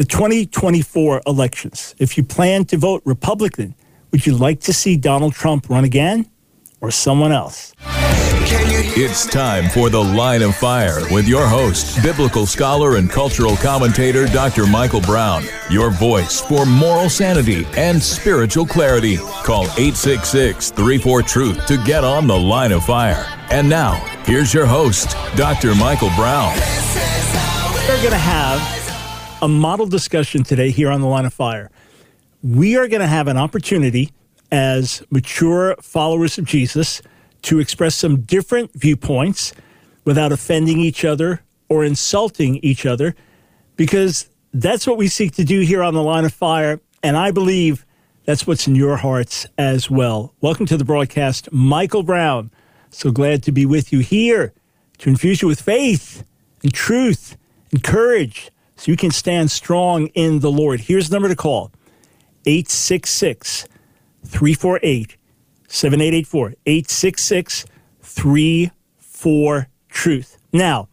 the 2024 elections. If you plan to vote Republican, would you like to see Donald Trump run again or someone else? It's time for The Line of Fire with your host, biblical scholar and cultural commentator Dr. Michael Brown. Your voice for moral sanity and spiritual clarity. Call 866 34 Truth to get on The Line of Fire. And now, here's your host, Dr. Michael Brown. We're going to have a model discussion today here on The Line of Fire. We are going to have an opportunity as mature followers of Jesus to express some different viewpoints without offending each other or insulting each other, because that's what we seek to do here on the line of fire. And I believe that's what's in your hearts as well. Welcome to the broadcast, Michael Brown. So glad to be with you here to infuse you with faith and truth and courage so you can stand strong in the Lord. Here's the number to call 866 348 7884 866 34 Truth. Now,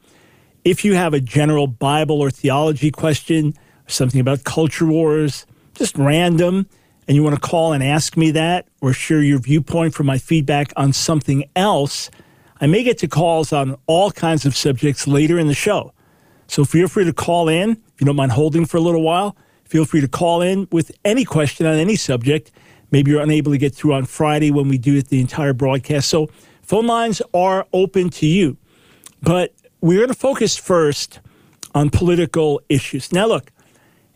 if you have a general Bible or theology question, something about culture wars, just random, and you want to call and ask me that or share your viewpoint for my feedback on something else, I may get to calls on all kinds of subjects later in the show. So feel free to call in. If you don't mind holding for a little while, feel free to call in with any question on any subject Maybe you're unable to get through on Friday when we do the entire broadcast. So phone lines are open to you. But we're going to focus first on political issues. Now, look,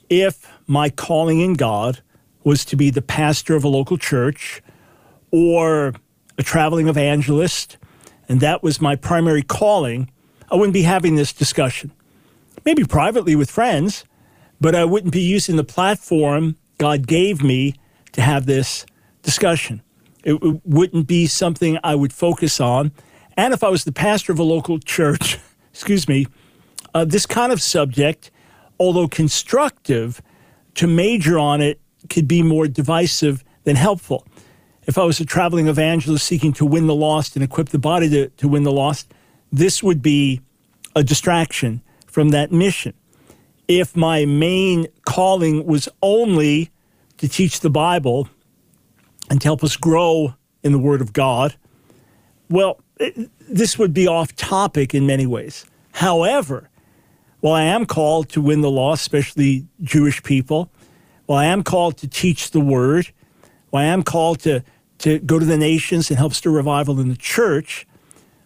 if my calling in God was to be the pastor of a local church or a traveling evangelist, and that was my primary calling, I wouldn't be having this discussion. Maybe privately with friends, but I wouldn't be using the platform God gave me to have this discussion. It, wouldn't be something I would focus on. And if I was the pastor of a local church, excuse me, uh, this kind of subject, although constructive, to major on it could be more divisive than helpful. If I was a traveling evangelist seeking to win the lost and equip the body to, to win the lost, this would be a distraction from that mission. If my main calling was only to teach the Bible and to help us grow in the Word of God, well, it, this would be off topic in many ways. However, while I am called to win the lost, especially Jewish people, while I am called to teach the Word, while I am called to, to go to the nations and help stir revival in the church,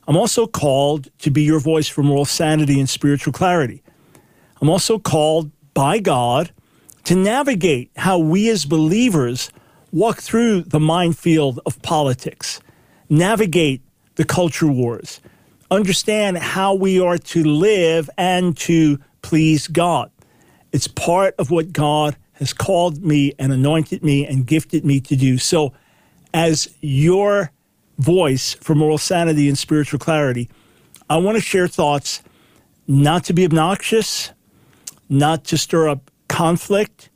I'm also called to be your voice for moral sanity and spiritual clarity. I'm also called by God to navigate how we as believers walk through the minefield of politics, navigate the culture wars, understand how we are to live and to please God. It's part of what God has called me and anointed me and gifted me to do. So, as your voice for moral sanity and spiritual clarity, I want to share thoughts not to be obnoxious, not to stir up conflict,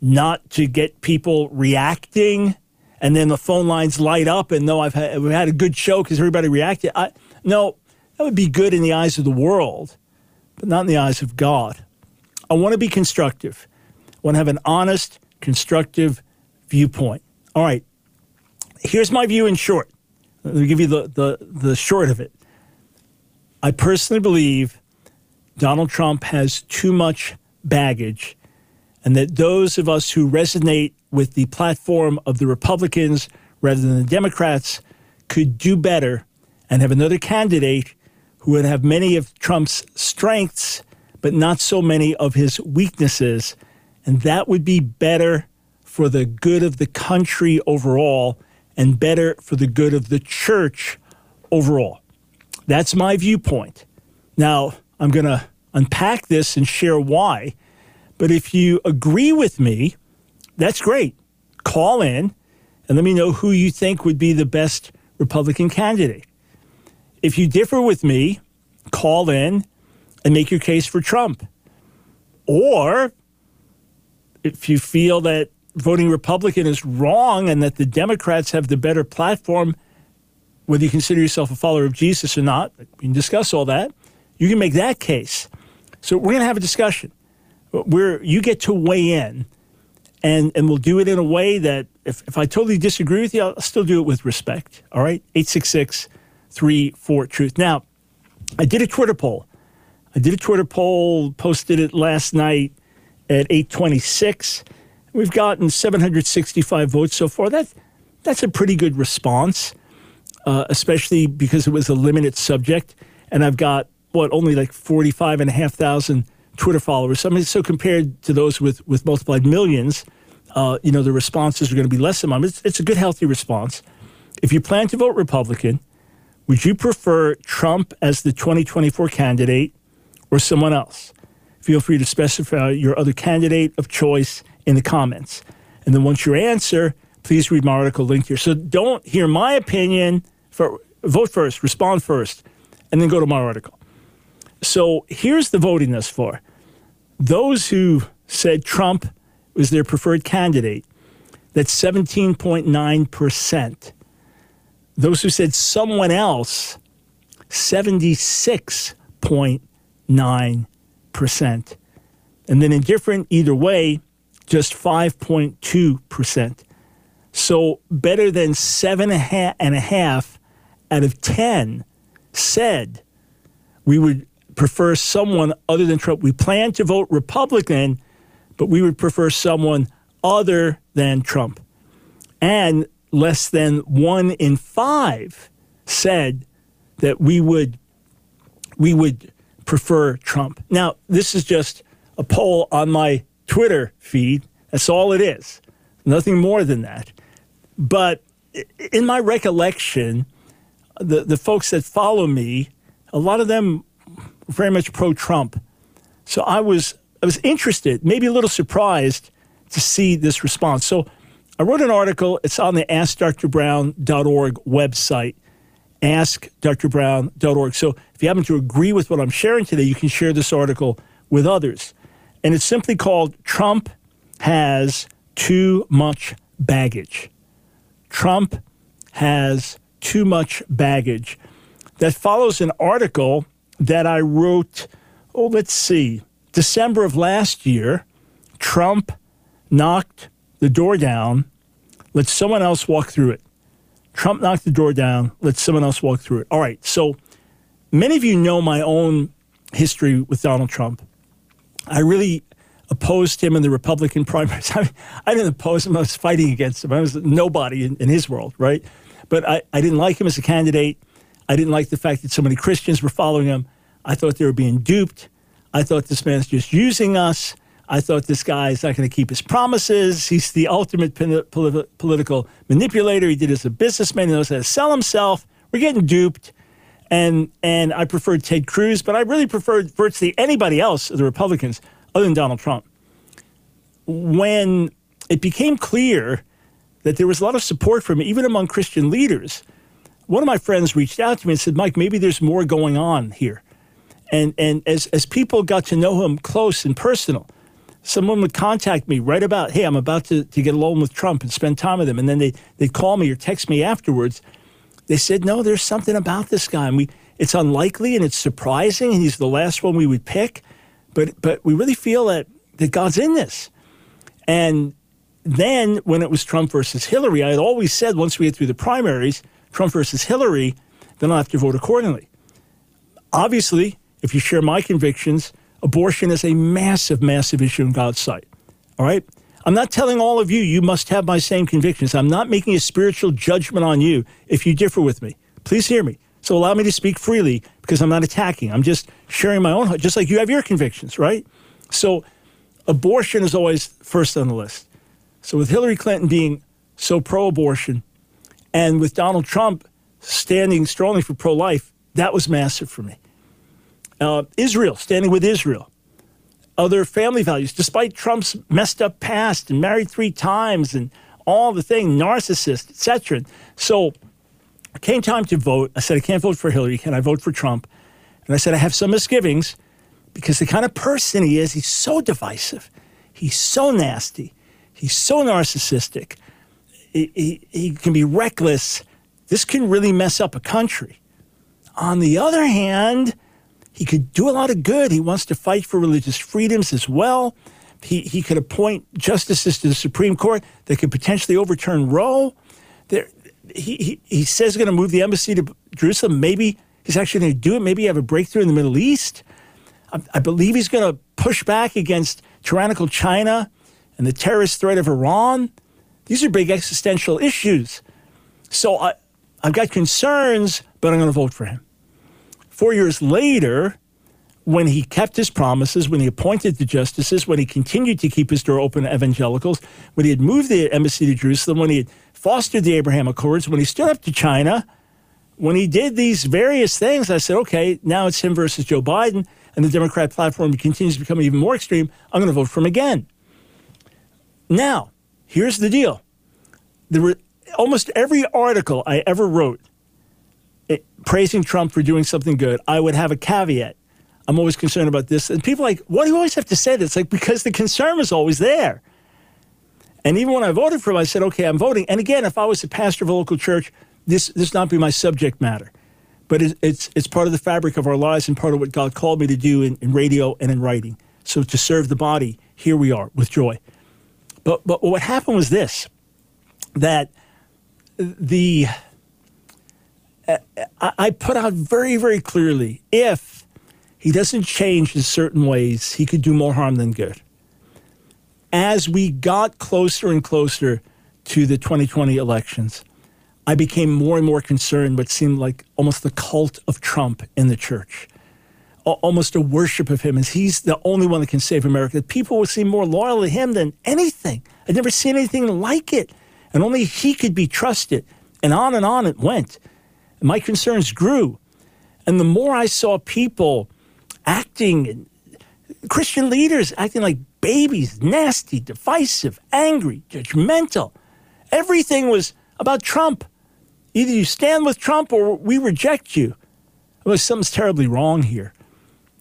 not to get people reacting, and then the phone lines light up. And no, I've had, we've had a good show because everybody reacted. I, no, that would be good in the eyes of the world, but not in the eyes of God. I want to be constructive. I want to have an honest, constructive viewpoint. All right, here's my view in short. Let me give you the, the, the short of it. I personally believe Donald Trump has too much baggage and that those of us who resonate with the platform of the Republicans rather than the Democrats could do better and have another candidate who would have many of Trump's strengths, but not so many of his weaknesses. And that would be better for the good of the country overall and better for the good of the church overall. That's my viewpoint. Now, I'm going to unpack this and share why but if you agree with me, that's great. Call in and let me know who you think would be the best Republican candidate. If you differ with me, call in and make your case for Trump. Or if you feel that voting Republican is wrong and that the Democrats have the better platform, whether you consider yourself a follower of Jesus or not, we can discuss all that. You can make that case. So we're going to have a discussion. where you get to weigh in, and and we'll do it in a way that if, if I totally disagree with you, I'll still do it with respect. All right, eight six six three four truth. Now, I did a Twitter poll. I did a Twitter poll, posted it last night at eight twenty six. We've gotten seven hundred sixty five votes so far. That that's a pretty good response, uh, especially because it was a limited subject, and I've got what only like forty five and a half thousand Twitter followers. I mean, so compared to those with, with multiplied millions, uh, you know, the responses are going to be less than mine. It's, it's a good, healthy response. If you plan to vote Republican, would you prefer Trump as the 2024 candidate or someone else? Feel free to specify your other candidate of choice in the comments. And then once your answer, please read my article linked here. So don't hear my opinion. For, vote first, respond first, and then go to my article. So here's the voting thus far. Those who said Trump was their preferred candidate, that's 17.9%. Those who said someone else, 76.9%. And then indifferent either way, just 5.2%. So better than seven and a half out of 10 said we would prefer someone other than Trump. We plan to vote Republican, but we would prefer someone other than Trump. And less than one in five said that we would we would prefer Trump. Now, this is just a poll on my Twitter feed. That's all it is. Nothing more than that. But in my recollection, the, the folks that follow me, a lot of them very much pro Trump. So I was I was interested, maybe a little surprised to see this response. So I wrote an article. It's on the AskDrBrown.org website, AskDrBrown.org. So if you happen to agree with what I'm sharing today, you can share this article with others. And it's simply called Trump Has Too Much Baggage. Trump has too much baggage. That follows an article that I wrote, oh, let's see, December of last year. Trump knocked the door down, let someone else walk through it. Trump knocked the door down, let someone else walk through it. All right, so many of you know my own history with Donald Trump. I really opposed him in the Republican primaries. I, I didn't oppose him, I was fighting against him. I was nobody in, in his world, right? But I, I didn't like him as a candidate. I didn't like the fact that so many Christians were following him. I thought they were being duped. I thought this man's just using us. I thought this guy is not going to keep his promises. He's the ultimate politi- political manipulator. He did as a businessman. He knows how to sell himself. We're getting duped. And, and I preferred Ted Cruz, but I really preferred virtually anybody else of the Republicans other than Donald Trump. When it became clear that there was a lot of support for him, even among Christian leaders, one of my friends reached out to me and said, Mike, maybe there's more going on here. And, and as, as people got to know him close and personal, someone would contact me right about, hey, I'm about to, to get alone with Trump and spend time with him. And then they, they'd call me or text me afterwards. They said, no, there's something about this guy. And we, it's unlikely and it's surprising. And he's the last one we would pick. But, but we really feel that, that God's in this. And then when it was Trump versus Hillary, I had always said once we get through the primaries – Trump versus Hillary, then I'll have to vote accordingly. Obviously, if you share my convictions, abortion is a massive, massive issue in God's sight. All right? I'm not telling all of you you must have my same convictions. I'm not making a spiritual judgment on you if you differ with me. Please hear me. So allow me to speak freely because I'm not attacking. I'm just sharing my own, just like you have your convictions, right? So abortion is always first on the list. So with Hillary Clinton being so pro abortion, and with Donald Trump standing strongly for pro life, that was massive for me. Uh, Israel, standing with Israel. Other family values, despite Trump's messed up past and married three times and all the thing, narcissist, etc. So it came time to vote. I said, I can't vote for Hillary. Can I vote for Trump? And I said, I have some misgivings because the kind of person he is, he's so divisive. He's so nasty. He's so narcissistic he, he, can be reckless. This can really mess up a country. On the other hand, he could do a lot of good. He wants to fight for religious freedoms as well. he, he could appoint justices to the Supreme Court that could potentially overturn Roe. There, he, he, he says he's going to move the embassy to Jerusalem. Maybe he's actually going to do it. Maybe have a breakthrough in the Middle East. I, I believe he's going to push back against tyrannical China and the terrorist threat of Iran. These are big existential issues. So I, I've got concerns, but I'm going to vote for him. Four years later, when he kept his promises, when he appointed the justices, when he continued to keep his door open to evangelicals, when he had moved the embassy to Jerusalem, when he had fostered the Abraham Accords, when he stood up to China, when he did these various things, I said, okay, now it's him versus Joe Biden, and the Democrat platform continues to become even more extreme. I'm going to vote for him again. Now, here's the deal. There were almost every article I ever wrote praising Trump for doing something good, I would have a caveat. I'm always concerned about this. And people like, why do you always have to say this? Like, because the concern is always there. And even when I voted for him, I said, okay, I'm voting. And again, if I was a pastor of a local church, this this not be my subject matter. But it's, it's, it's part of the fabric of our lives and part of what God called me to do in, in radio and in writing. So to serve the body, here we are with joy. But, but what happened was this that the I put out very, very clearly if he doesn't change in certain ways, he could do more harm than good. As we got closer and closer to the 2020 elections, I became more and more concerned what seemed like almost the cult of Trump in the church, almost a worship of him as he's the only one that can save America. People would seem more loyal to him than anything. I'd never seen anything like it. And only he could be trusted. And on and on it went. My concerns grew. And the more I saw people acting, Christian leaders acting like babies, nasty, divisive, angry, judgmental, everything was about Trump. Either you stand with Trump or we reject you. Well, something's terribly wrong here.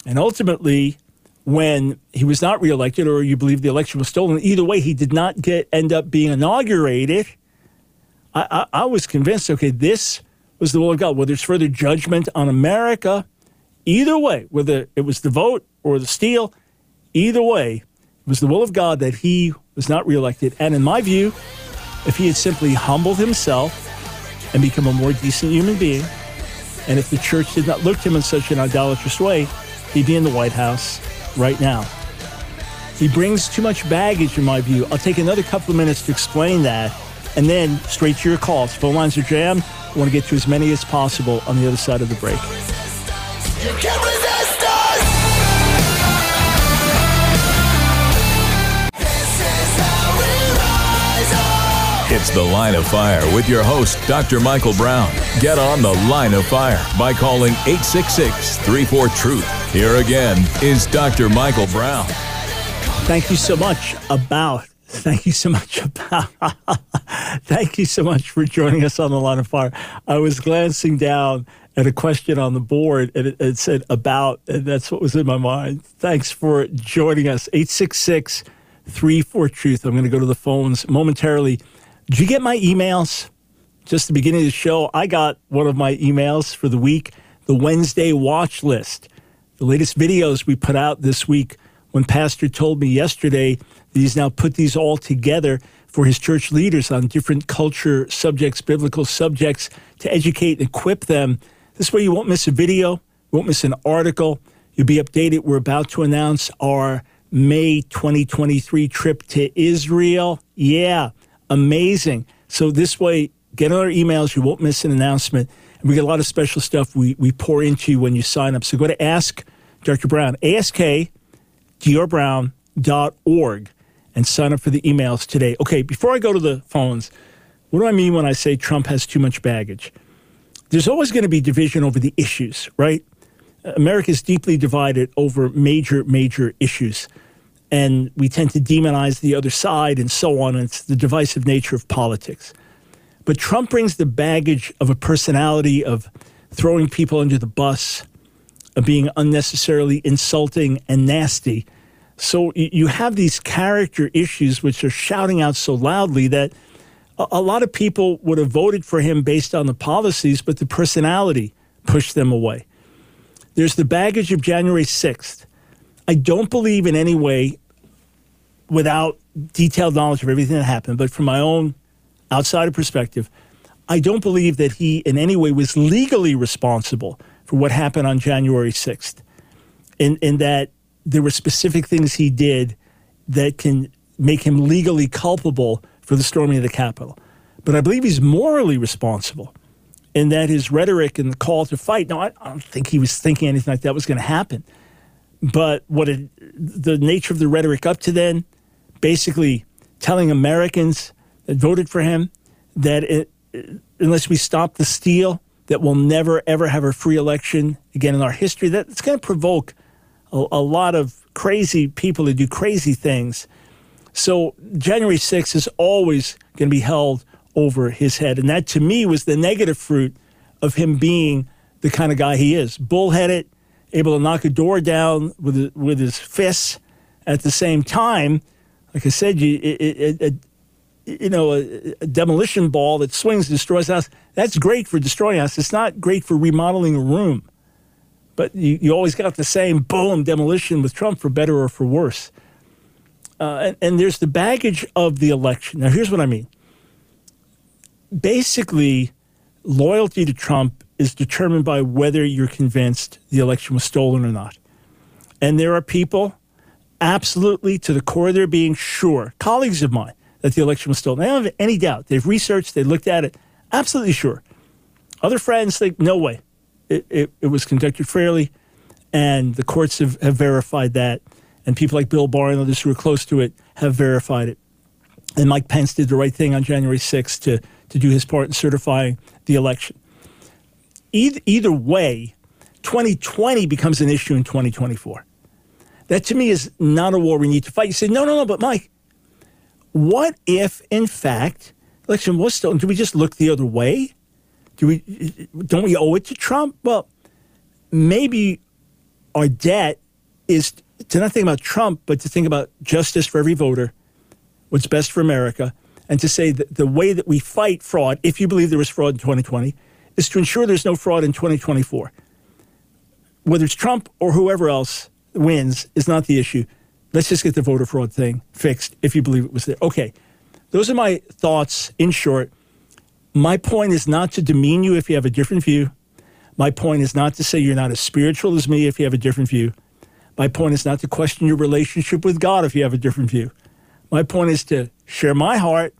And ultimately, when he was not reelected, or you believe the election was stolen, either way, he did not get end up being inaugurated. I, I, I was convinced, okay, this was the will of God. Whether it's further judgment on America, either way, whether it was the vote or the steal, either way, it was the will of God that he was not reelected. And in my view, if he had simply humbled himself and become a more decent human being, and if the church did not look to him in such an idolatrous way, he'd be in the White House right now. He brings too much baggage, in my view. I'll take another couple of minutes to explain that, and then straight to your calls. Phone lines are jammed. I want to get to as many as possible on the other side of the break. It's The Line of Fire with your host, Dr. Michael Brown. Get on The Line of Fire by calling 866 34 Truth. Here again is Dr. Michael Brown. Thank you so much about Thank you so much thank you so much for joining us on the line of fire. I was glancing down at a question on the board and it, it said about, and that's what was in my mind. Thanks for joining us. 866 34 Truth. I'm going to go to the phones momentarily. Did you get my emails? Just the beginning of the show, I got one of my emails for the week, the Wednesday watch list. The latest videos we put out this week when Pastor told me yesterday He's now put these all together for his church leaders on different culture subjects, biblical subjects, to educate and equip them. This way, you won't miss a video, won't miss an article. You'll be updated. We're about to announce our May 2023 trip to Israel. Yeah, amazing. So, this way, get on our emails. You won't miss an announcement. And we get a lot of special stuff we, we pour into you when you sign up. So, go to Ask Dr. Brown, askdrbrown.org and sign up for the emails today. Okay, before I go to the phones, what do I mean when I say Trump has too much baggage? There's always going to be division over the issues, right? America is deeply divided over major, major issues. And we tend to demonize the other side and so on. And it's the divisive nature of politics. But Trump brings the baggage of a personality of throwing people under the bus, of being unnecessarily insulting and nasty so you have these character issues which are shouting out so loudly that a lot of people would have voted for him based on the policies, but the personality pushed them away. There's the baggage of January 6th. I don't believe in any way without detailed knowledge of everything that happened, but from my own outsider perspective, I don't believe that he in any way was legally responsible for what happened on January 6th. In, in that there were specific things he did that can make him legally culpable for the storming of the Capitol. But I believe he's morally responsible in that his rhetoric and the call to fight. No, I, I don't think he was thinking anything like that was going to happen. But what it, the nature of the rhetoric up to then, basically telling Americans that voted for him that it, unless we stop the steal, that we'll never ever have a free election again in our history. That it's going to provoke a, a lot of crazy people that do crazy things. So January 6th is always going to be held over his head. And that to me was the negative fruit of him being the kind of guy he is bullheaded, able to knock a door down with, with his fists. At the same time, like I said, you, it, it, it, you know, a, a, demolition ball that swings destroys house. That's great for destroying house. It's not great for remodeling a room. But you, you always got the same boom demolition with Trump for better or for worse. Uh, and, and there's the baggage of the election. Now, here's what I mean basically, loyalty to Trump is determined by whether you're convinced the election was stolen or not. And there are people absolutely to the core of their being sure, colleagues of mine, that the election was stolen. They don't have any doubt. They've researched, they looked at it, absolutely sure. Other friends think, no way. It, it, it was conducted fairly, and the courts have, have verified that. And people like Bill Barr and others who are close to it have verified it. And Mike Pence did the right thing on January 6th to to do his part in certifying the election. Either, either way, 2020 becomes an issue in 2024. That to me is not a war we need to fight. You say, no, no, no, but Mike, what if, in fact, election was stolen? Do we just look the other way? Do we, don't we owe it to Trump? Well, maybe our debt is to not think about Trump, but to think about justice for every voter, what's best for America, and to say that the way that we fight fraud, if you believe there was fraud in 2020, is to ensure there's no fraud in 2024. Whether it's Trump or whoever else wins is not the issue. Let's just get the voter fraud thing fixed if you believe it was there. Okay, those are my thoughts in short. My point is not to demean you if you have a different view. My point is not to say you're not as spiritual as me if you have a different view. My point is not to question your relationship with God if you have a different view. My point is to share my heart,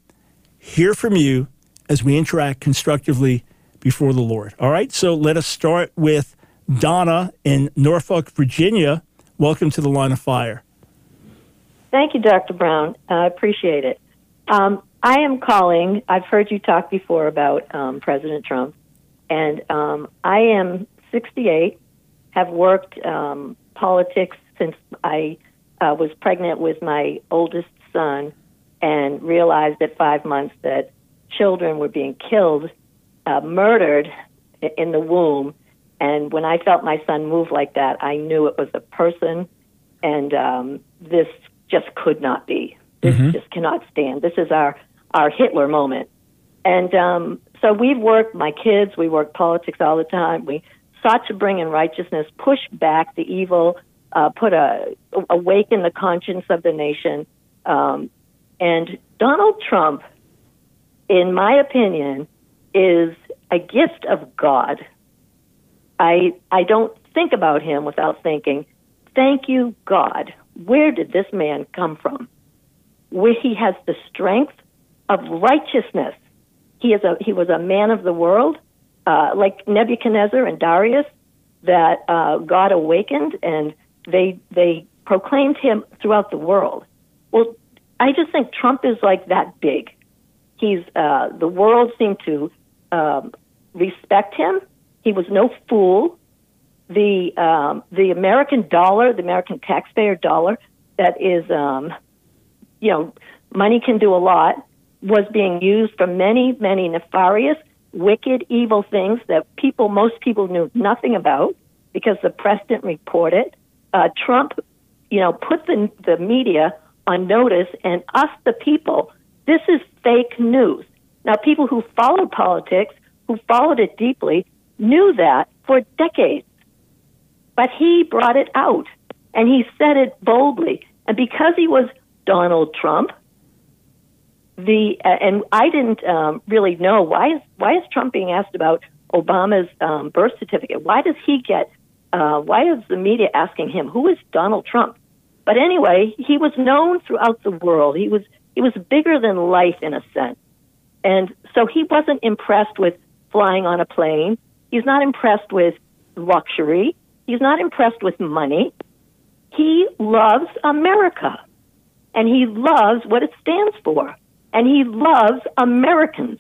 hear from you as we interact constructively before the Lord. All right, so let us start with Donna in Norfolk, Virginia. Welcome to the line of fire. Thank you, Dr. Brown. I appreciate it. Um, I am calling. I've heard you talk before about um, President Trump, and um, I am 68, have worked um, politics since I uh, was pregnant with my oldest son and realized at five months that children were being killed, uh, murdered in the womb. And when I felt my son move like that, I knew it was a person, and um, this just could not be. This mm-hmm. just cannot stand. This is our our Hitler moment. And um, so we've worked, my kids, we work politics all the time. We sought to bring in righteousness, push back the evil, uh, put a awaken the conscience of the nation, um, and Donald Trump, in my opinion, is a gift of God. I I don't think about him without thinking, thank you, God. Where did this man come from? Where he has the strength of righteousness. He is a he was a man of the world, uh, like Nebuchadnezzar and Darius, that uh, God awakened and they they proclaimed him throughout the world. Well, I just think Trump is like that big. He's uh, the world seemed to um, respect him. He was no fool. The um, the American dollar, the American taxpayer dollar, that is, um, you know, money can do a lot, was being used for many, many nefarious, wicked, evil things that people, most people knew nothing about because the press didn't report it. Uh, Trump, you know, put the the media on notice, and us, the people, this is fake news. Now, people who followed politics, who followed it deeply, knew that for decades. But he brought it out, and he said it boldly. And because he was Donald Trump. The uh, and I didn't um, really know why is why is Trump being asked about Obama's um, birth certificate? Why does he get? Uh, why is the media asking him who is Donald Trump? But anyway, he was known throughout the world. He was he was bigger than life in a sense, and so he wasn't impressed with flying on a plane. He's not impressed with luxury. He's not impressed with money. He loves America, and he loves what it stands for, and he loves Americans.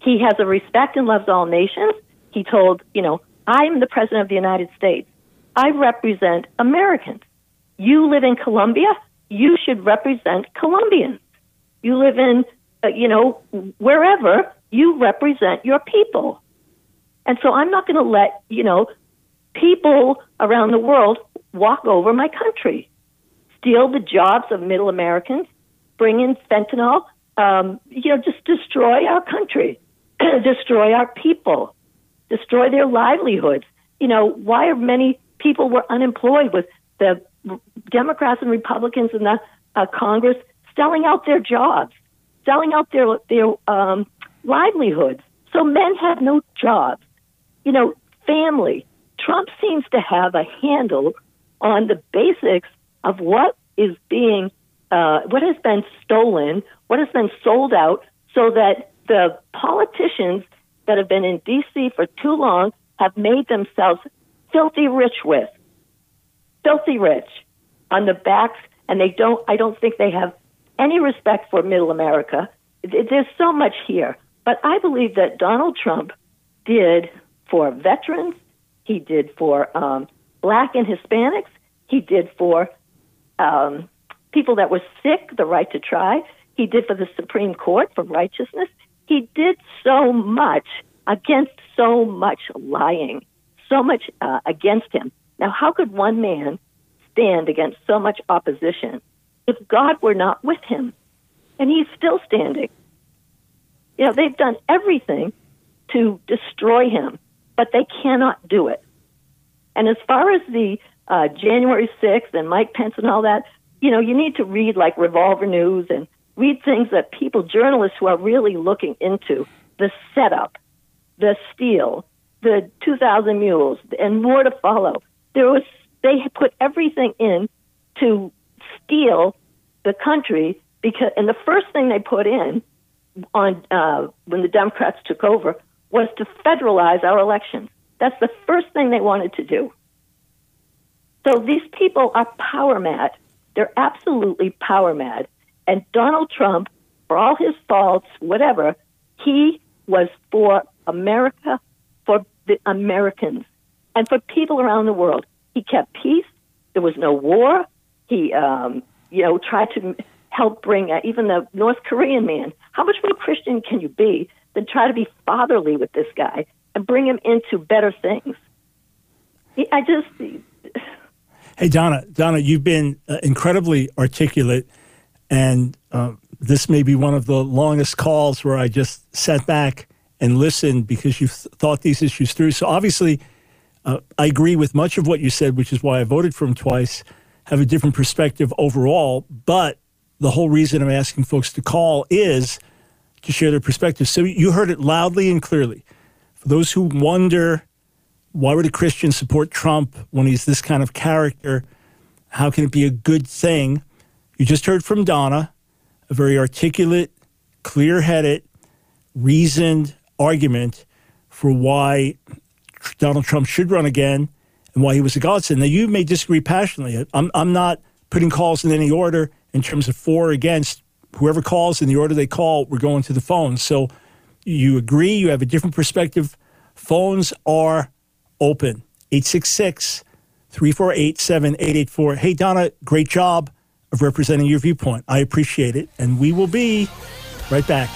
He has a respect and loves all nations. He told, you know, I'm the president of the United States. I represent Americans. You live in Colombia, you should represent Colombians. You live in, uh, you know, wherever, you represent your people. And so I'm not going to let, you know, people around the world walk over my country, steal the jobs of middle Americans, bring in fentanyl, um, you know, just destroy our country, destroy our people, destroy their livelihoods. You know, why are many people were unemployed with the Democrats and Republicans in the uh, Congress selling out their jobs, selling out their their um, livelihoods. So men have no jobs. You know, family. Trump seems to have a handle on the basics of what is being, uh, what has been stolen, what has been sold out, so that the politicians that have been in D.C. for too long have made themselves filthy rich with filthy rich on the backs, and they don't. I don't think they have any respect for Middle America. There's so much here, but I believe that Donald Trump did for veterans. He did for um, black and Hispanics. He did for um, people that were sick, the right to try. He did for the Supreme Court for righteousness. He did so much against so much lying, so much uh, against him. Now, how could one man stand against so much opposition if God were not with him? And he's still standing. You know, they've done everything to destroy him, but they cannot do it. And as far as the uh, January 6th and Mike Pence and all that, you know, you need to read like Revolver News and read things that people, journalists who are really looking into the setup, the steal, the 2,000 mules, and more to follow there was they put everything in to steal the country because and the first thing they put in on uh, when the Democrats took over was to federalize our elections. That's the first thing they wanted to do. So these people are power mad. They're absolutely power mad. And Donald Trump, for all his faults, whatever, he was for America, for the Americans and for people around the world. He kept peace. There was no war. He, um, you know, tried to help bring uh, even the North Korean man. How much more Christian can you be than try to be fatherly with this guy and bring him into better things? I just. Hey Donna, Donna, you've been uh, incredibly articulate, and uh, this may be one of the longest calls where I just sat back and listened because you've thought these issues through. So obviously, uh, I agree with much of what you said, which is why I voted for him twice. Have a different perspective overall, but the whole reason I'm asking folks to call is to share their perspective. So you heard it loudly and clearly. For those who wonder why would a Christian support Trump when he's this kind of character, how can it be a good thing? You just heard from Donna, a very articulate, clear-headed, reasoned argument for why Donald Trump should run again and why he was a godsend. Now, you may disagree passionately. I'm, I'm not putting calls in any order in terms of for or against. Whoever calls in the order they call, we're going to the phone. So you agree, you have a different perspective. Phones are open 866 348 7884. Hey, Donna, great job of representing your viewpoint. I appreciate it. And we will be right back.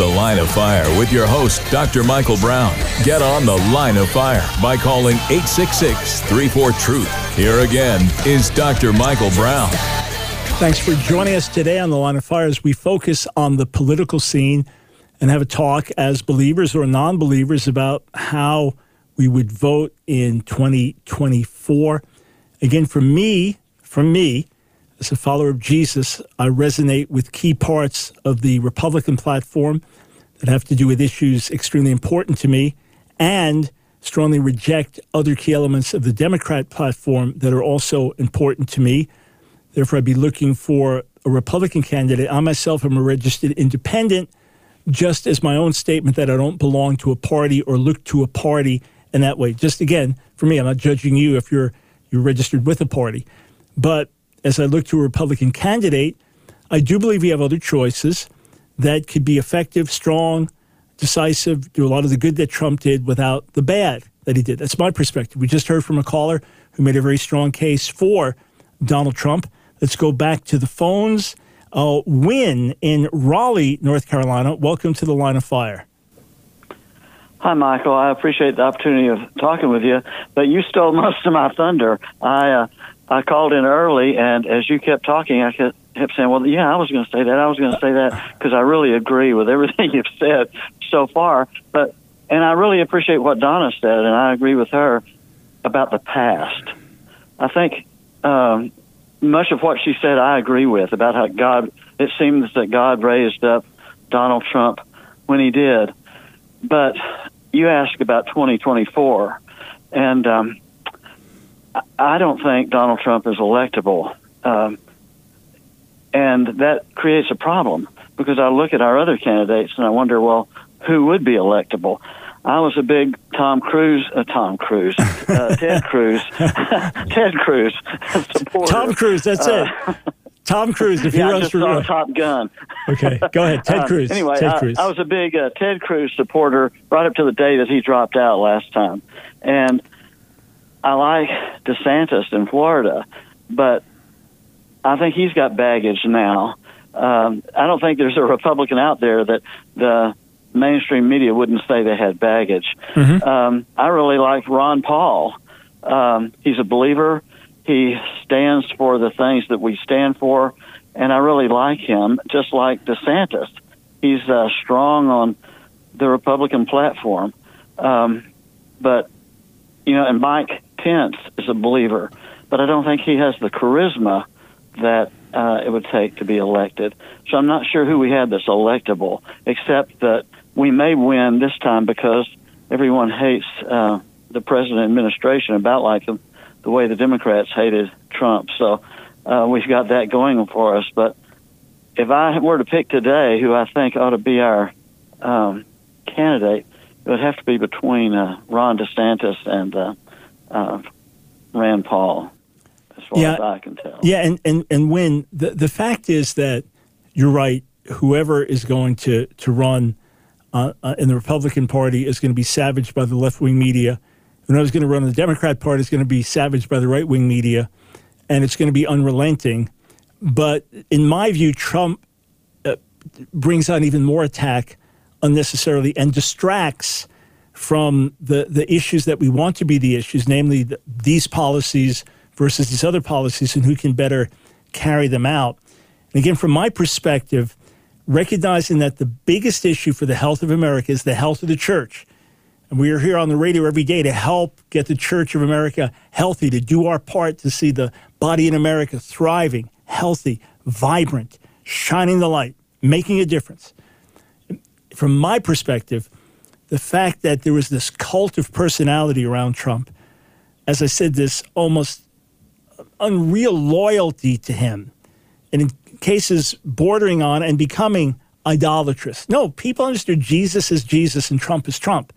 The Line of Fire with your host, Dr. Michael Brown. Get on The Line of Fire by calling 866 34 Truth. Here again is Dr. Michael Brown. Thanks for joining us today on The Line of Fire as we focus on the political scene and have a talk as believers or non believers about how we would vote in 2024. Again, for me, for me, as a follower of Jesus, I resonate with key parts of the Republican platform that have to do with issues extremely important to me and strongly reject other key elements of the Democrat platform that are also important to me. Therefore, I'd be looking for a Republican candidate. I myself am a registered independent, just as my own statement that I don't belong to a party or look to a party in that way. Just again, for me, I'm not judging you if you're you're registered with a party, but as I look to a Republican candidate, I do believe we have other choices that could be effective, strong, decisive, do a lot of the good that Trump did without the bad that he did. That's my perspective. We just heard from a caller who made a very strong case for Donald Trump. Let's go back to the phones. Uh, Win in Raleigh, North Carolina. Welcome to the line of fire. Hi, Michael. I appreciate the opportunity of talking with you, but you stole most of my thunder. I uh, I called in early, and as you kept talking, I kept, saying, "Well, yeah, I was going to say that. I was going to say that because I really agree with everything you've said so far." But and I really appreciate what Donna said, and I agree with her about the past. I think um, much of what she said, I agree with about how God. It seems that God raised up Donald Trump when he did, but you ask about 2024, and um, I don't think Donald Trump is electable. Um, and that creates a problem because I look at our other candidates and I wonder, well, who would be electable? I was a big Tom Cruise, uh, Tom Cruise, uh, Ted Cruz, Ted Cruz supporter. Tom Cruise, that's uh, it. Tom Cruise, if yeah, you I just saw Top Gun. Okay, go ahead, Ted Cruz. Um, anyway, Ted I, Cruz. I was a big uh, Ted Cruz supporter right up to the day that he dropped out last time, and I like DeSantis in Florida, but I think he's got baggage now. Um, I don't think there's a Republican out there that the mainstream media wouldn't say they had baggage. Mm-hmm. Um, I really like Ron Paul. Um, he's a believer. He stands for the things that we stand for, and I really like him. Just like DeSantis, he's uh, strong on the Republican platform. Um, but you know, and Mike Pence is a believer, but I don't think he has the charisma that uh, it would take to be elected. So I'm not sure who we have that's electable, except that we may win this time because everyone hates uh, the president administration about like the, the way the Democrats hated Trump. So uh, we've got that going for us. But if I were to pick today who I think ought to be our um, candidate, it would have to be between uh, Ron DeSantis and uh, uh, Rand Paul, as far Yeah. as I can tell. Yeah, and and and when the the fact is that you're right. Whoever is going to to run uh, uh, in the Republican Party is going to be savaged by the left wing media. Whoever's going to run in the Democrat Party is going to be savaged by the right wing media, and it's going to be unrelenting. But in my view, Trump uh, brings on even more attack unnecessarily and distracts from the, the issues that we want to be the issues, namely the, these policies versus these other policies and who can better carry them out. And again, from my perspective, recognizing that the biggest issue for the health of America is the health of the church. And we are here on the radio every day to help get the Church of America healthy, to do our part to see the body in America thriving, healthy, vibrant, shining the light, making a difference. From my perspective, the fact that there was this cult of personality around Trump, as I said, this almost unreal loyalty to him, and in cases bordering on and becoming idolatrous. No, people understood Jesus as Jesus and Trump as Trump.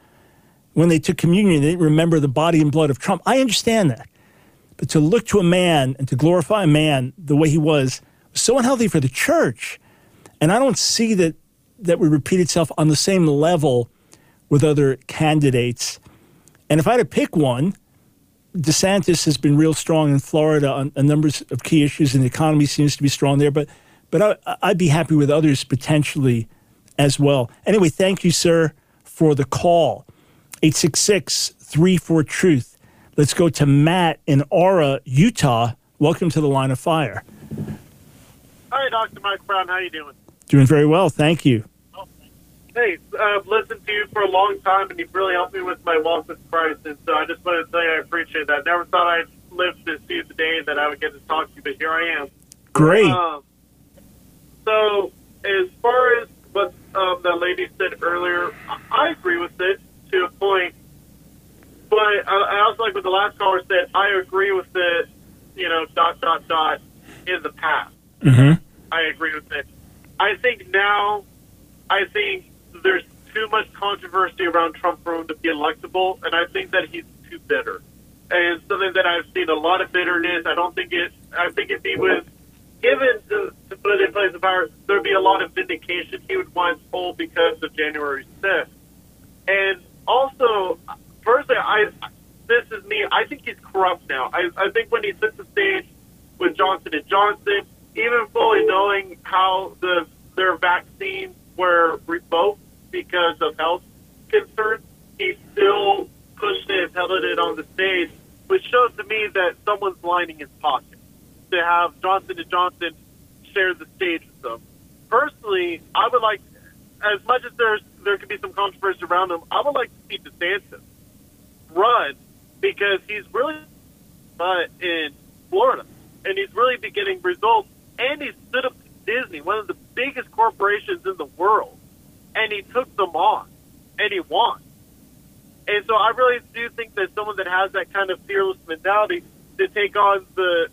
When they took communion, they didn't remember the body and blood of Trump. I understand that. But to look to a man and to glorify a man the way he was was so unhealthy for the church. And I don't see that that would repeat itself on the same level with other candidates. And if I had to pick one, DeSantis has been real strong in Florida on a number of key issues, and the economy seems to be strong there. But but I, I'd be happy with others potentially as well. Anyway, thank you, sir, for the call. 866 34 Truth. Let's go to Matt in Orem, Utah. Welcome to the line of fire. Hi, Dr. Mike Brown. How you doing? Doing very well. Thank you. Hey, I've listened to you for a long time, and you've really helped me with my walk with Christ. And so I just wanted to say I appreciate that. Never thought I'd live to see the day that I would get to talk to you, but here I am. Great. Um, so, as far as what um, the lady said earlier, I- agree with it to a point. But I, I also like what the last caller said. I agree with it. You know, dot dot dot in the past. hmm I agree with it. I think now, I think there's too much controversy around Trump for him to be electable, and I think that he's too bitter. And something that I've seen a lot of bitterness. I don't think it. I think if he was given to, to put in place of power, there'd be a lot of vindication. He would want full because of January 6th. And also, personally, I this is me. I think he's corrupt now. I, I think when he took the stage with Johnson and Johnson, even fully knowing how the their vaccines were revoked because of health concerns, he still pushed it and held it on the stage, which shows to me that someone's lining his pocket to have Johnson Johnson share the stage with them. Personally, I would like, as much as there's there could be some controversy around him, I would like to see DeSantis run because he's really but in Florida and he's really been getting results and he stood up to Disney, one of the biggest corporations in the world, and he took them on and he won. And so I really do think that someone that has that kind of fearless mentality to take on the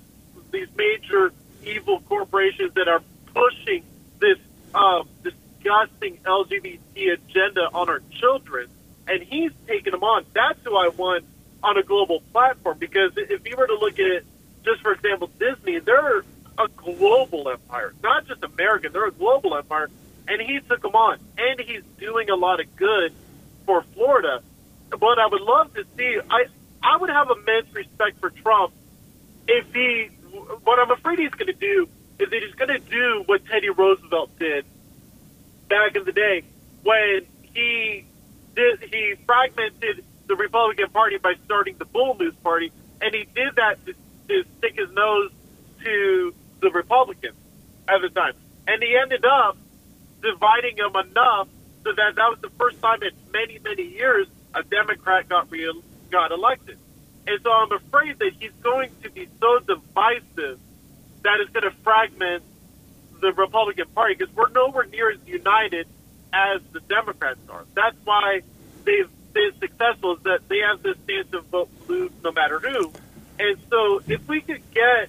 these major evil corporations that are pushing this um, disgusting LGBT agenda on our children, and he's taking them on. That's who I want on a global platform because if you were to look at, just for example, Disney, they're a global empire, not just American. They're a global empire, and he took them on, and he's doing a lot of good for Florida. But I would love to see, I I would have immense respect for Trump if he. What I'm afraid he's going to do is that he's going to do what Teddy Roosevelt did back in the day when he did he fragmented the Republican Party by starting the Bull Moose Party, and he did that to, to stick his nose to the Republicans at the time, and he ended up dividing them enough so that that was the first time in many many years a Democrat got re- got elected, and so I'm afraid that he's going to be so divisive that it's going to fragment the Republican Party because we're nowhere near as united as the Democrats are. That's why they've been successful is that they have this stance of vote blue no matter who. And so if we could get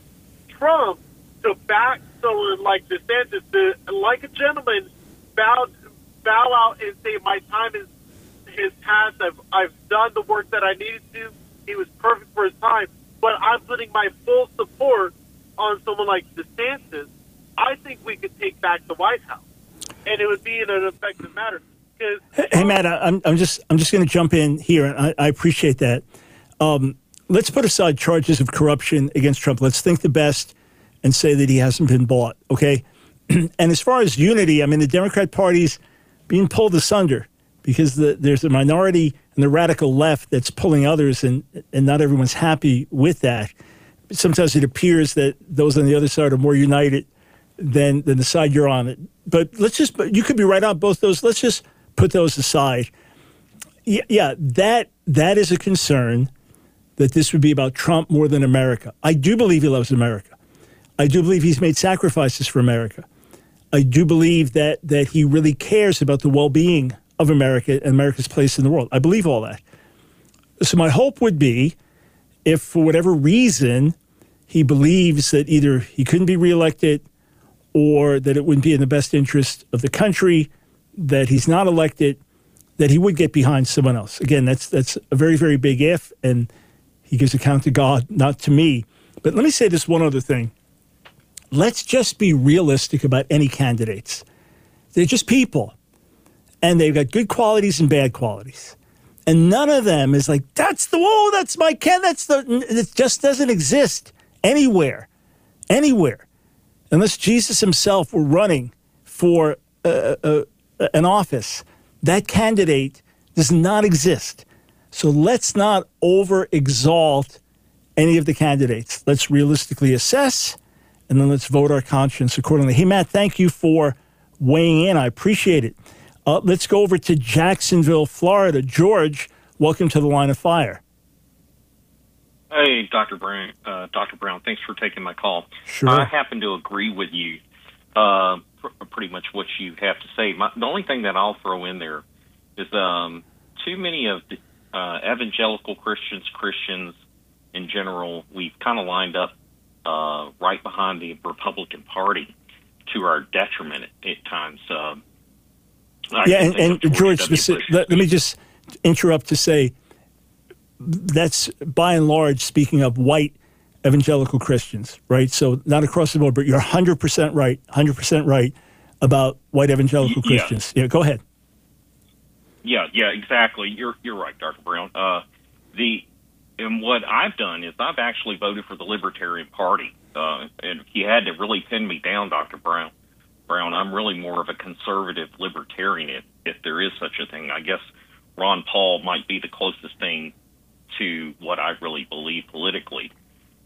Trump to back someone like DeSantis to, like a gentleman, bow, bow out and say, my time is his past. I've, I've done the work that I needed to. He was perfect for his time. But I'm putting my full support on someone like DeSantis. I think we could take back the White House. And it would be in an effective manner. Because Hey, Matt, I'm, I'm just I'm just going to jump in here, and I, I appreciate that. Um, let's put aside charges of corruption against Trump. Let's think the best and say that he hasn't been bought. Okay, and as far as unity, I mean the Democrat Party's being pulled asunder because the, there's a minority and the radical left that's pulling others, and and not everyone's happy with that. Sometimes it appears that those on the other side are more united than than the side you're on. But let's just you could be right on both those. Let's just put those aside. Yeah, yeah, that that is a concern that this would be about Trump more than America. I do believe he loves America. I do believe he's made sacrifices for America. I do believe that that he really cares about the well-being of America and America's place in the world. I believe all that. So my hope would be if for whatever reason he believes that either he couldn't be reelected or that it wouldn't be in the best interest of the country, that he's not elected, that he would get behind someone else. Again, that's that's a very very big if, and he gives account to God, not to me. But let me say this one other thing. Let's just be realistic about any candidates. They're just people, and they've got good qualities and bad qualities. And none of them is like, that's the, oh, that's my can, that's the, it just doesn't exist anywhere, anywhere unless Jesus himself were running for a, a, an office. That candidate does not exist. So let's not over exalt any of the candidates. Let's realistically assess and then let's vote our conscience accordingly. Hey, Matt, thank you for weighing in. I appreciate it. Uh, let's go over to Jacksonville, Florida. George, welcome to the line of fire. Hey, Dr. Brown. Uh, Dr. Brown, thanks for taking my call. Sure. I happen to agree with you, uh, pr- pretty much what you have to say. My, the only thing that I'll throw in there is um, too many of the uh, evangelical Christians, Christians in general, we've kind of lined up uh, right behind the Republican Party to our detriment at, at times. Um, I yeah, and, and George, W. Bush speci- let, let me just interrupt to say that's by and large speaking of white evangelical Christians, right? So not across the board, but you're 100% right, 100% right about white evangelical Yeah. Christians. Yeah, go ahead. Yeah, yeah, exactly. You're you're right, Dr. Brown. Uh, the and what I've done is I've actually voted for the Libertarian Party. Uh, and if you had to really pin me down, Dr. Brown, Brown, I'm really more of a conservative libertarian, if, if there is such a thing. I guess Ron Paul might be the closest thing to what I really believe politically.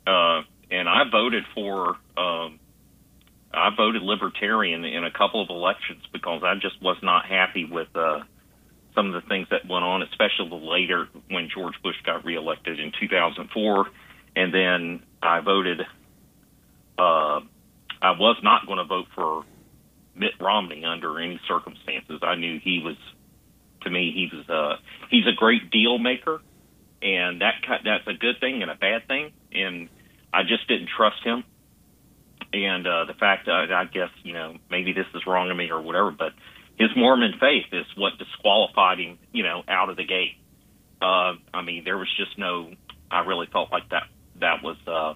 Uh, and I voted for, um, I voted libertarian in a couple of elections because I just was not happy with uh, some of the things that went on, especially later when George Bush got reelected in 2004. And then I voted, uh, I was not going to vote for Mitt Romney under any circumstances. I knew he was, to me, he was, uh, he's a great deal maker. And that that's a good thing and a bad thing. And I just didn't trust him. And uh, the fact that I guess, you know, maybe this is wrong of me or whatever, but his Mormon faith is what disqualified him, you know, out of the gate. Uh, I mean, there was just no. I really felt like that that was uh,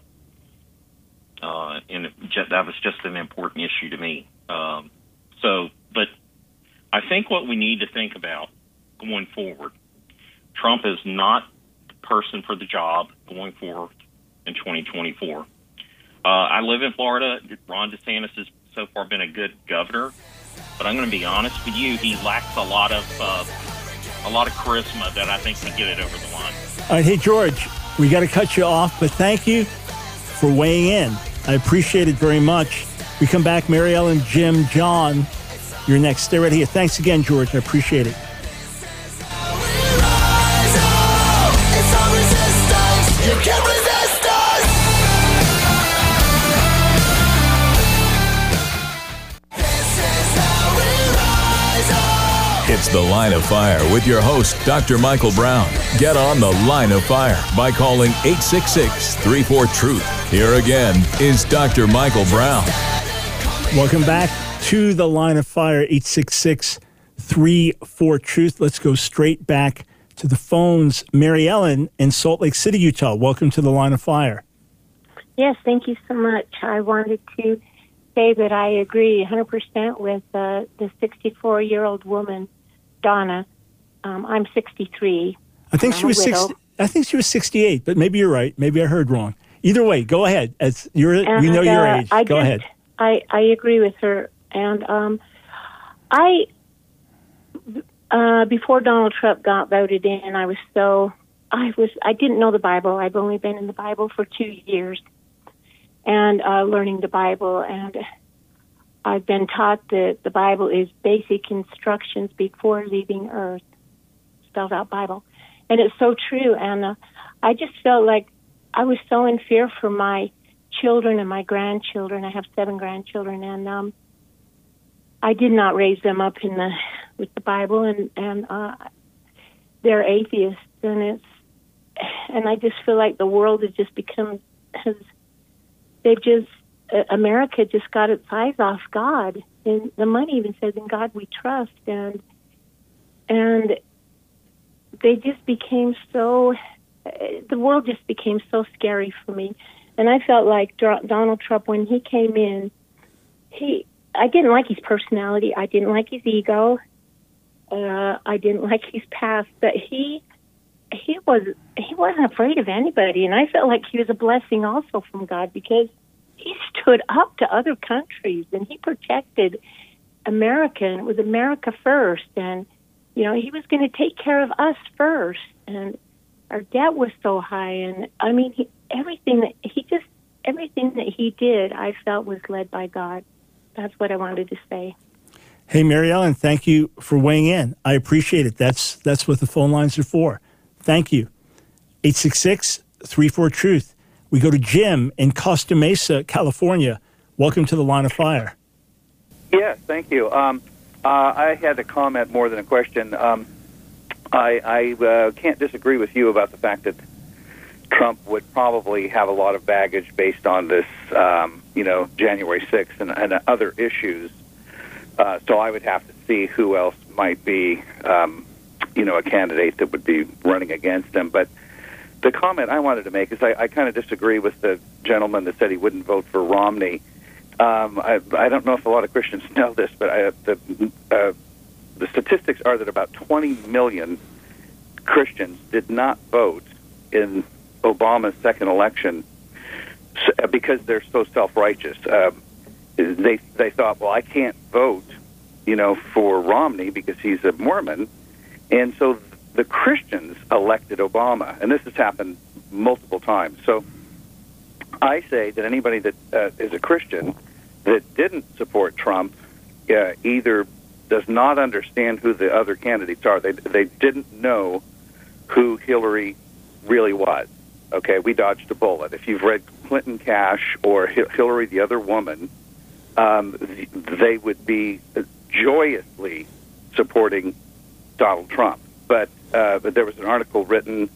uh, and just, that was just an important issue to me. Um, so, but I think what we need to think about going forward, Trump is not the person for the job going forward in 2024. Uh, I live in Florida. Ron DeSantis has so far been a good governor, but I'm going to be honest with you, he lacks a lot of uh, a lot of charisma that I think can get it over the line. All right, hey, George, we got to cut you off, but thank you for weighing in. I appreciate it very much. We come back, Mary Ellen, Jim, John. You're next. Stay right here. Thanks again, George. I appreciate it. The Line of Fire with your host, Dr. Michael Brown. Get on The Line of Fire by calling 866 34 Truth. Here again is Dr. Michael Brown. Welcome back to the line of fire, 866 34 Truth. Let's go straight back to the phones. Mary Ellen in Salt Lake City, Utah. Welcome to the line of fire. Yes, thank you so much. I wanted to say that I agree 100% with uh, the 64 year old woman, Donna. Um, I'm 63. I think she I'm a was widow. 60, I think she was 68, but maybe you're right. Maybe I heard wrong. Either way, go ahead. As you're, we And, know your uh, age. I go just- ahead. I, I agree with her. And um, I, uh, before Donald Trump got voted in, I was so, I was, I didn't know the Bible. I've only been in the Bible for two years and uh, learning the Bible. And I've been taught that the Bible is basic instructions before leaving Earth, spelled out Bible. And it's so true. And uh, I just felt like I was so in fear for my children and my grandchildren. I have seven grandchildren, and um, I did not raise them up in the with the Bible, and and uh, they're atheists, and it's and I just feel like the world has just become has they've just America just got its eyes off God, and the money even says, "In God we trust," and and they just became so. uh, The world just became so scary for me, and I felt like Donald Trump when he came in, he I didn't like his personality, I didn't like his ego, uh, I didn't like his past, but he he was he wasn't afraid of anybody, and I felt like he was a blessing also from God because he stood up to other countries and he protected American. It was America first, and you know he was going to take care of us first. And our debt was so high, and I mean he, everything that he just everything that he did, I felt was led by God. That's what I wanted to say. Hey, Mary Ellen, thank you for weighing in. I appreciate it. That's that's what the phone lines are for. Thank you. 866 34 Truth. We go to Jim in Costa Mesa, California. Welcome to the line of fire. Yes, thank you. Um, uh, I had a comment more than a question. Um, I, I uh, can't disagree with you about the fact that Trump would probably have a lot of baggage based on this, um, you know, January 6th and, and other issues. Uh, so I would have to see who else might be, um, you know, a candidate that would be running against him. But the comment I wanted to make is I, I kind of disagree with the gentleman that said he wouldn't vote for Romney. Um, I, I don't know if a lot of Christians know this, but I, the uh, the statistics are that about 20 million Christians did not vote in Obama's second election uh, because they're so self righteous. Um, they they thought, well, I can't vote, you know, for Romney because he's a Mormon, and so the Christians elected Obama, and this has happened multiple times. So I say that anybody that uh, is a Christian that didn't support Trump uh, either does not understand who the other candidates are. They they didn't know who Hillary really was. Okay, we dodged a bullet. If you've read Clinton Cash or Hillary, the other woman, um, they would be joyously supporting Donald Trump. But uh, but there was an article written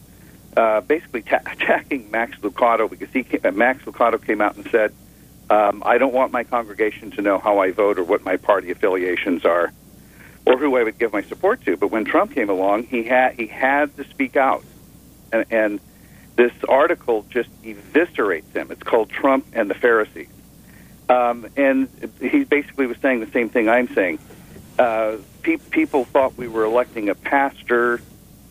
uh, basically ta- attacking Max Lucado because he came, uh, Max Lucado came out and said, um, "I don't want my congregation to know how I vote or what my party affiliations are, or who I would give my support to." But when Trump came along, he had he had to speak out, and, and this article just eviscerates him. It's called Trump and the Pharisees. Um, and he basically was saying the same thing I'm saying. Uh, pe- people thought we were electing a pastor.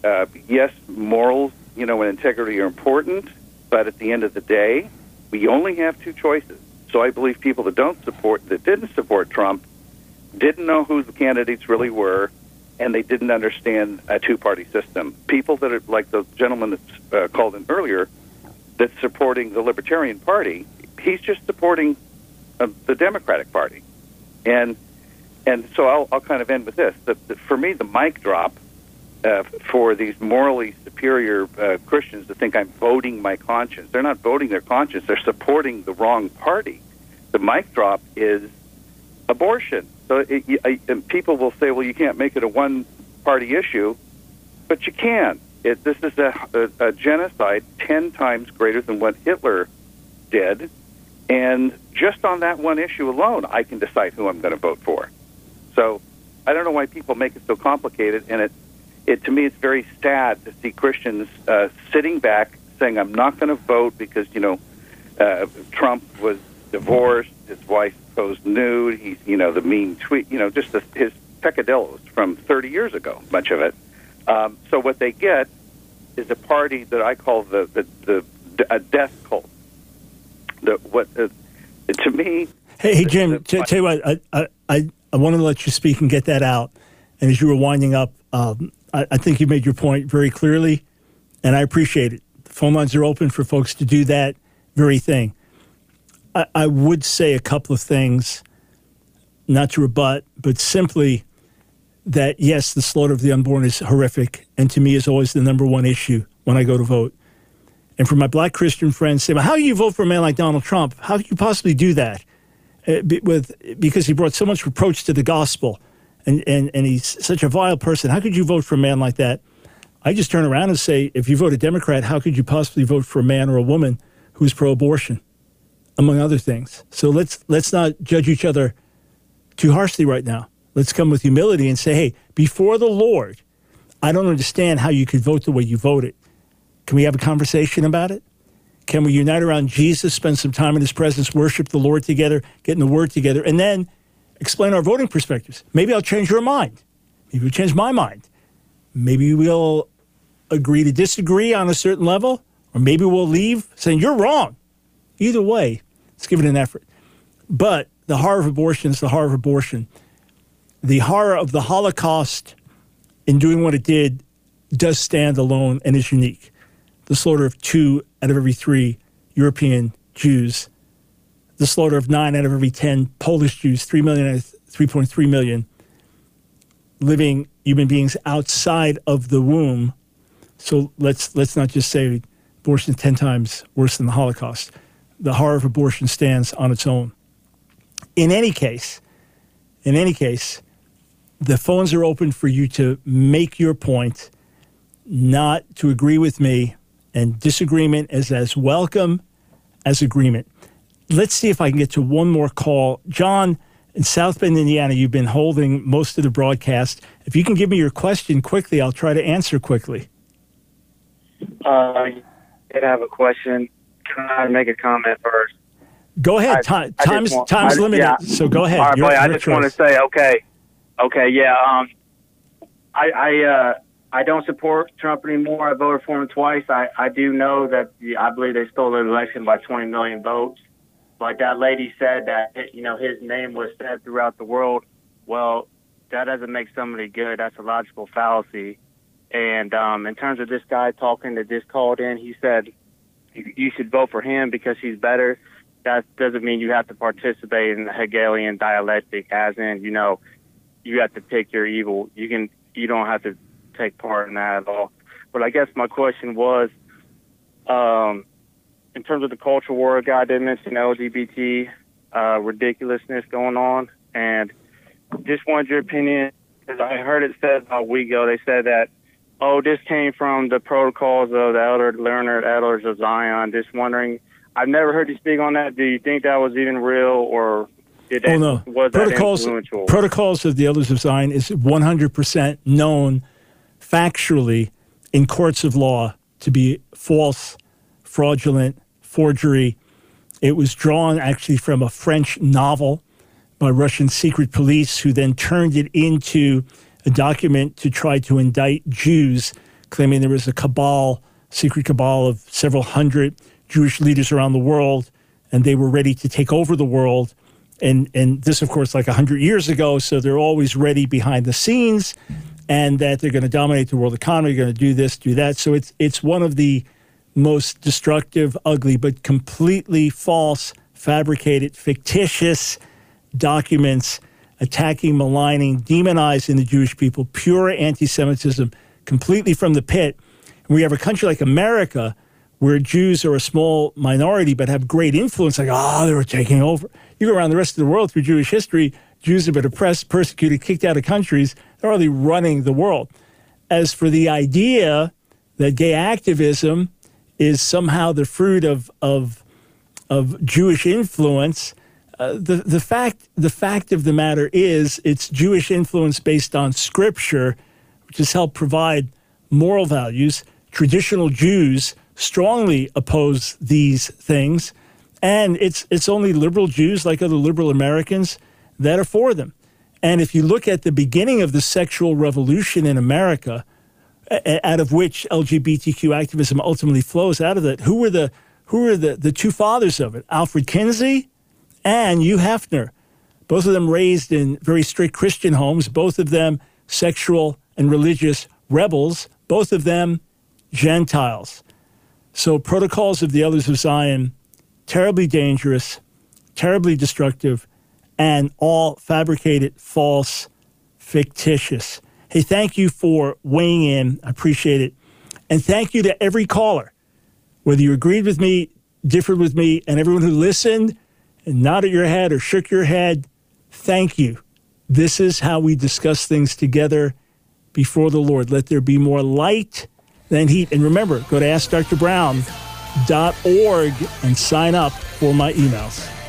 Uh, yes, morals, you know, and integrity are important, but at the end of the day, we only have two choices. So I believe people that don't support, that didn't support Trump, didn't know who the candidates really were, and they didn't understand a two-party system. People that are like the gentleman that uh, called in earlier, that's supporting the Libertarian Party, he's just supporting uh, the Democratic Party, and and so I'll, I'll kind of end with this. The, the, for me, the mic drop uh, for these morally superior uh, Christians to think I'm voting my conscience. They're not voting their conscience. They're supporting the wrong party. The mic drop is abortion. So it, it, people will say, well, you can't make it a one party issue, but you can. It, this is a, a, a genocide 10 times greater than what Hitler did. And just on that one issue alone, I can decide who I'm going to vote for. So I don't know why people make it so complicated. And it, it to me, it's very sad to see Christians uh, sitting back saying, I'm not going to vote because, you know, uh, Trump was divorced, his wife posed nude. He's, you know, the mean tweet, you know, just the, his peccadillos from 30 years ago, much of it. Um, so what they get is a party that I call the the, the a death cult. The what uh, to me. Hey, hey Jim. The, t- tell you what, I I I wanted to let you speak and get that out. And as you were winding up, um, I, I think you made your point very clearly, and I appreciate it. The phone lines are open for folks to do that very thing. I, I would say a couple of things, not to rebut, but simply that yes, the slaughter of the unborn is horrific, and to me is always the number one issue when I go to vote. And for my black Christian friends, say, well, how do you vote for a man like Donald Trump? How could you possibly do that? Uh, with because he brought so much reproach to the gospel, and, and and he's such a vile person. How could you vote for a man like that? I just turn around and say, if you vote a Democrat, how could you possibly vote for a man or a woman who's pro-abortion? among other things. So let's let's not judge each other too harshly right now. Let's come with humility and say, hey, before the Lord, I don't understand how you could vote the way you voted. Can we have a conversation about it? Can we unite around Jesus, spend some time in his presence, worship the Lord together, get in the word together, and then explain our voting perspectives? Maybe I'll change your mind. Maybe we'll change my mind. Maybe we'll agree to disagree on a certain level, or maybe we'll leave saying, you're wrong. Either way, let's give it an effort. But the horror of abortion is the horror of abortion. the horror of the Holocaust in doing what it did does stand alone and is unique. The slaughter of two out of every three European Jews, the slaughter of nine out of every 10 Polish Jews, 3 million out of 3.3 million living human beings outside of the womb. So let's, let's not just say abortion is 10 times worse than the Holocaust. The horror of abortion stands on its own. In any case, in any case, the phones are open for you to make your point, not to agree with me, and disagreement is as welcome as agreement. Let's see if I can get to one more call. John in South Bend, Indiana, you've been holding most of the broadcast. If you can give me your question quickly, I'll try to answer quickly. Uh, I have a question. Can I make a comment first? Go ahead. I- Time, I time's want- time's I- limited, yeah. so go ahead. All right, Your- boy, I just want to say, okay, okay, yeah. Um, I I uh, I don't support Trump anymore. I voted for him twice. I I do know that the, I believe they stole the election by 20 million votes. Like that lady said that you know his name was said throughout the world. Well, that doesn't make somebody good. That's a logical fallacy. And um, in terms of this guy talking that just called in, he said you you should vote for him because he's better. That doesn't mean you have to participate in the Hegelian dialectic, as in, you know, you have to pick your evil. You can, you don't have to take part in that at all. But I guess my question was, um, in terms of the culture war, a guy did mention LGBT uh, ridiculousness going on, and just wanted your opinion because I heard it said about a week ago. They said that oh, this came from the protocols of the elder learner elders of Zion. Just wondering, I've never heard you speak on that. Do you think that was even real, or did Oh that, no! was protocols influential? protocols of the Elders of Zion is 100% known factually in courts of law to be false, fraudulent, forgery. It was drawn actually from a French novel by Russian secret police, who then turned it into a document to try to indict Jews, claiming there was a cabal, secret cabal of several hundred Jewish leaders around the world, and they were ready to take over the world. And, and this, of course, like 100 years ago, so they're always ready behind the scenes, and that they're going to dominate the world economy, going to do this, do that. So it's, it's one of the most destructive, ugly, but completely false, fabricated, fictitious documents attacking, maligning, demonizing the Jewish people, pure anti Semitism, completely from the pit. And we have a country like America where Jews are a small minority but have great influence, like, oh, they were taking over. You go around the rest of the world through Jewish history, Jews have been oppressed, persecuted, kicked out of countries. They're really running the world. As for the idea that gay activism is somehow the fruit of, of, of Jewish influence, uh, the, the, fact, the fact of the matter is it's Jewish influence based on scripture, which has helped provide moral values. Traditional Jews strongly oppose these things. And it's, it's only liberal Jews, like other liberal Americans, that are for them. And if you look at the beginning of the sexual revolution in America, out of which LGBTQ activism ultimately flows out of it, who were the, who were the, the two fathers of it? Alfred Kinsey and Hugh Hefner. Both of them raised in very strict Christian homes, both of them sexual and religious rebels, both of them Gentiles. So, protocols of the Elders of Zion, terribly dangerous, terribly destructive, and all fabricated, false, fictitious. Hey, thank you for weighing in. I appreciate it. And thank you to every caller, whether you agreed with me, differed with me, and everyone who listened and nodded your head or shook your head. Thank you. This is how we discuss things together before the Lord. Let there be more light than heat. And remember, go to AskDrBrown.org and sign up for my emails.